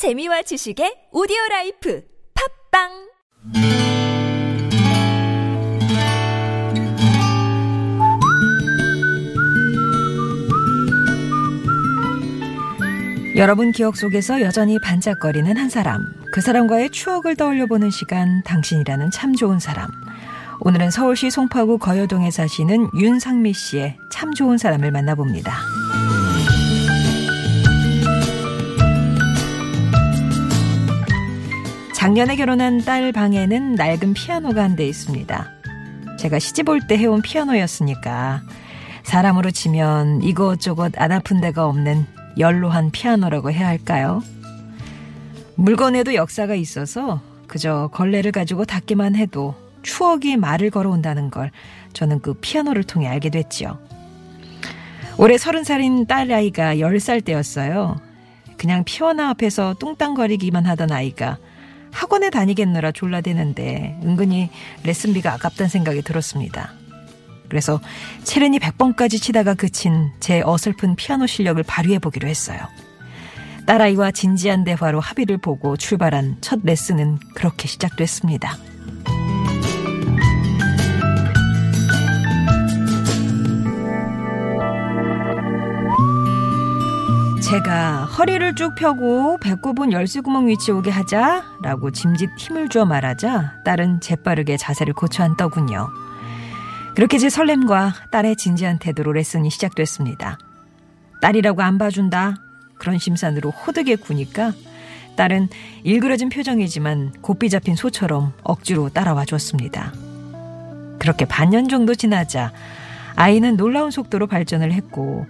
재미와 지식의 오디오 life 팟빵 여러분 기억 속에서 여전히 반짝거리는 한 사람. 그 사람과의 추억을 떠올려 보는 시간, 당신이라는 참 좋은 사람. 오늘은 서울시 송파구 거여동에 사시는 윤상미 씨의 참 좋은 사람을 만나봅니다. 작년에 결혼한 딸 방에는 낡은 피아노가 한 대 있습니다. 제가 시집 올 때 해온 피아노였으니까 사람으로 치면 이것저것 안 아픈 데가 없는 연로한 피아노라고 해야 할까요? 물건에도 역사가 있어서 그저 걸레를 가지고 닦기만 해도 추억이 말을 걸어온다는 걸 저는 그 피아노를 통해 알게 됐지요. 올해 서른 살인 딸 아이가 열 살 때였어요. 그냥 피아노 앞에서 뚱땅거리기만 하던 아이가 학원에 다니겠느라 졸라대는데 은근히 레슨비가 아깝다는 생각이 들었습니다. 그래서 체르니 100번까지 치다가 그친 제 어설픈 피아노 실력을 발휘해보기로 했어요. 딸아이와 진지한 대화로 합의를 보고 출발한 첫 레슨은 그렇게 시작됐습니다. 제가 허리를 쭉 펴고 배꼽은 열쇠구멍 위치 오게 하자라고 짐짓 힘을 주어 말하자 딸은 재빠르게 자세를 고쳐 앉더군요. 그렇게 제 설렘과 딸의 진지한 태도로 레슨이 시작됐습니다. 딸이라고 안 봐준다. 그런 심산으로 호되게 구니까 딸은 일그러진 표정이지만 곱비 잡힌 소처럼 억지로 따라와 줬습니다. 그렇게 반년 정도 지나자 아이는 놀라운 속도로 발전을 했고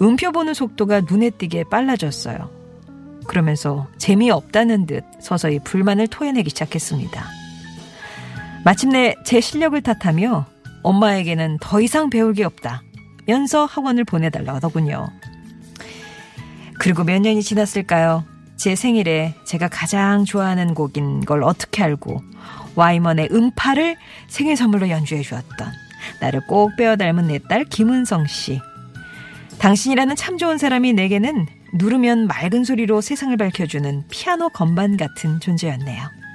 음표 보는 속도가 눈에 띄게 빨라졌어요. 그러면서 재미없다는 듯 서서히 불만을 토해내기 시작했습니다. 마침내 제 실력을 탓하며 엄마에게는 더 이상 배울 게 없다. 면서 학원을 보내달라 하더군요. 그리고 몇 년이 지났을까요? 제 생일에 제가 가장 좋아하는 곡인 걸 어떻게 알고 와이먼의 음파를 생일 선물로 연주해 주었던 나를 꼭 빼어 닮은 내 딸 김은성 씨. 당신이라는 참 좋은 사람이 내게는 누르면 맑은 소리로 세상을 밝혀주는 피아노 건반 같은 존재였네요.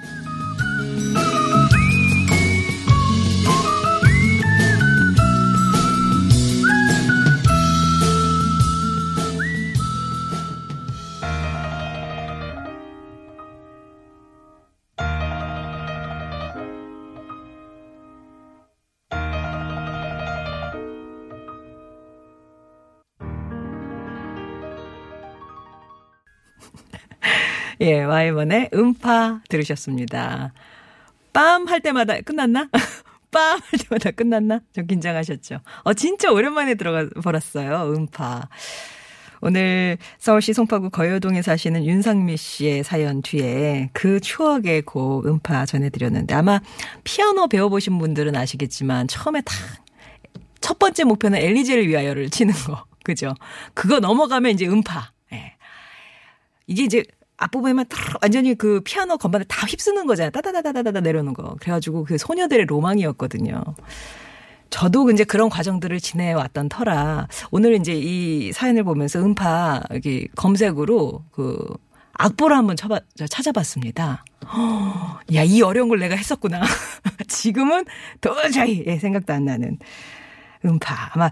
예, 와이번의 음파 들으셨습니다. 빰 할 때마다 끝났나? 빰 할 때마다 끝났나? 좀 긴장하셨죠? 어, 진짜 오랜만에 들어가 버렸어요. 음파. 오늘 서울시 송파구 거여동에 사시는 윤상미 씨의 사연 뒤에 그 추억의 곡 음파 전해드렸는데 아마 피아노 배워보신 분들은 아시겠지만 처음에 딱첫 번째 목표는 엘리제를 위하여를 치는 거. 그죠? 그거 넘어가면 이제 음파. 예. 이게 이제 앞부분에만 완전히 그 피아노 건반을 다 휩쓰는 거잖아요. 따다다다다다 내려오는 거. 그래가지고 그 소녀들의 로망이었거든요. 저도 이제 그런 과정들을 지내왔던 터라 오늘 이제 이 사연을 보면서 음파 여기 검색으로 그 악보를 한번 쳐봐, 찾아봤습니다. 야, 이 어려운 걸 내가 했었구나. 지금은 도저히 예, 생각도 안 나는. 음파. 아마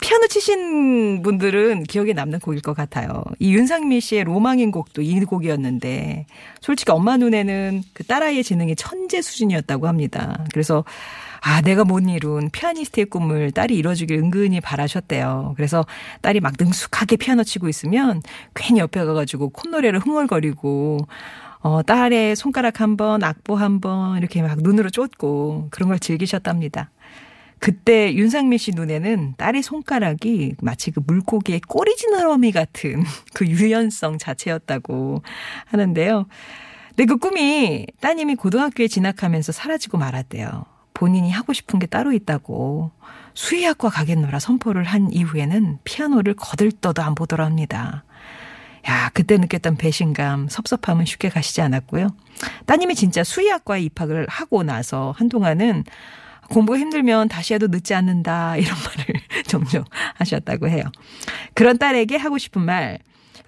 피아노 치신 분들은 기억에 남는 곡일 것 같아요. 이 윤상미 씨의 로망인 곡도 이 곡이었는데 솔직히 엄마 눈에는 그 딸아이의 지능이 천재 수준이었다고 합니다. 그래서 아, 내가 못 이룬 피아니스트의 꿈을 딸이 이뤄주길 은근히 바라셨대요. 그래서 딸이 막 능숙하게 피아노 치고 있으면 괜히 옆에 가가지고 콧노래를 흥얼거리고 어, 딸의 손가락 한 번, 악보 한 번, 이렇게 막 눈으로 쫓고 그런 걸 즐기셨답니다. 그때 윤상민 씨 눈에는 딸의 손가락이 마치 그 물고기의 꼬리 지느러미 같은 그 유연성 자체였다고 하는데요. 근데 그 꿈이 따님이 고등학교에 진학하면서 사라지고 말았대요. 본인이 하고 싶은 게 따로 있다고 수의학과 가겠노라 선포를 한 이후에는 피아노를 거들떠도 안 보더라 합니다. 야, 그때 느꼈던 배신감, 섭섭함은 쉽게 가시지 않았고요. 따님이 진짜 수의학과에 입학을 하고 나서 한동안은 공부가 힘들면 다시 해도 늦지 않는다 이런 말을 종종 하셨다고 해요. 그런 딸에게 하고 싶은 말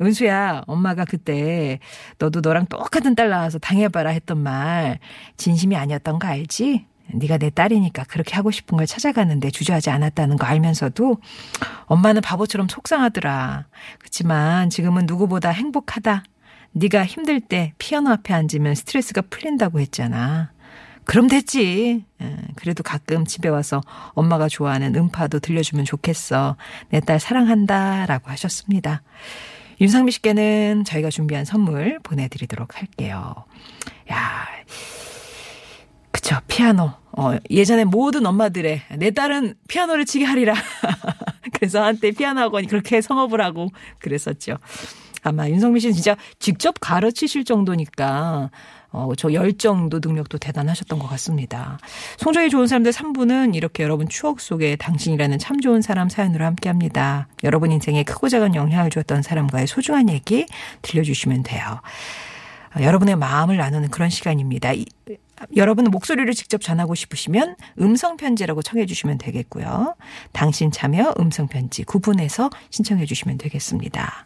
은수야, 엄마가 그때 너도 너랑 똑같은 딸 낳아서 당해봐라 했던 말 진심이 아니었던 거 알지? 네가 내 딸이니까 그렇게 하고 싶은 걸 찾아가는데 주저하지 않았다는 거 알면서도 엄마는 바보처럼 속상하더라. 그렇지만 지금은 누구보다 행복하다. 네가 힘들 때 피아노 앞에 앉으면 스트레스가 풀린다고 했잖아. 그럼 됐지. 예, 그래도 가끔 집에 와서 엄마가 좋아하는 음파도 들려주면 좋겠어. 내 딸 사랑한다. 라고 하셨습니다. 윤상미 씨께는 저희가 준비한 선물 보내드리도록 할게요. 야, 그쵸. 피아노. 어, 예전에 모든 엄마들의 내 딸은 피아노를 치게 하리라. 그래서 한때 피아노 학원이 그렇게 성업을 하고 그랬었죠. 아마 윤성민 씨는 진짜 직접 가르치실 정도니까 어, 저 열정도 능력도 대단하셨던 것 같습니다. 송정이 좋은 사람들 3부는 이렇게 여러분 추억 속에 당신이라는 참 좋은 사람 사연으로 함께 합니다. 여러분 인생에 크고 작은 영향을 주었던 사람과의 소중한 얘기 들려주시면 돼요. 어, 여러분의 마음을 나누는 그런 시간입니다. 이, 여러분 목소리를 직접 전하고 싶으시면 음성편지라고 청해 주시면 되겠고요. 당신 참여 음성편지 구분해서 신청해 주시면 되겠습니다.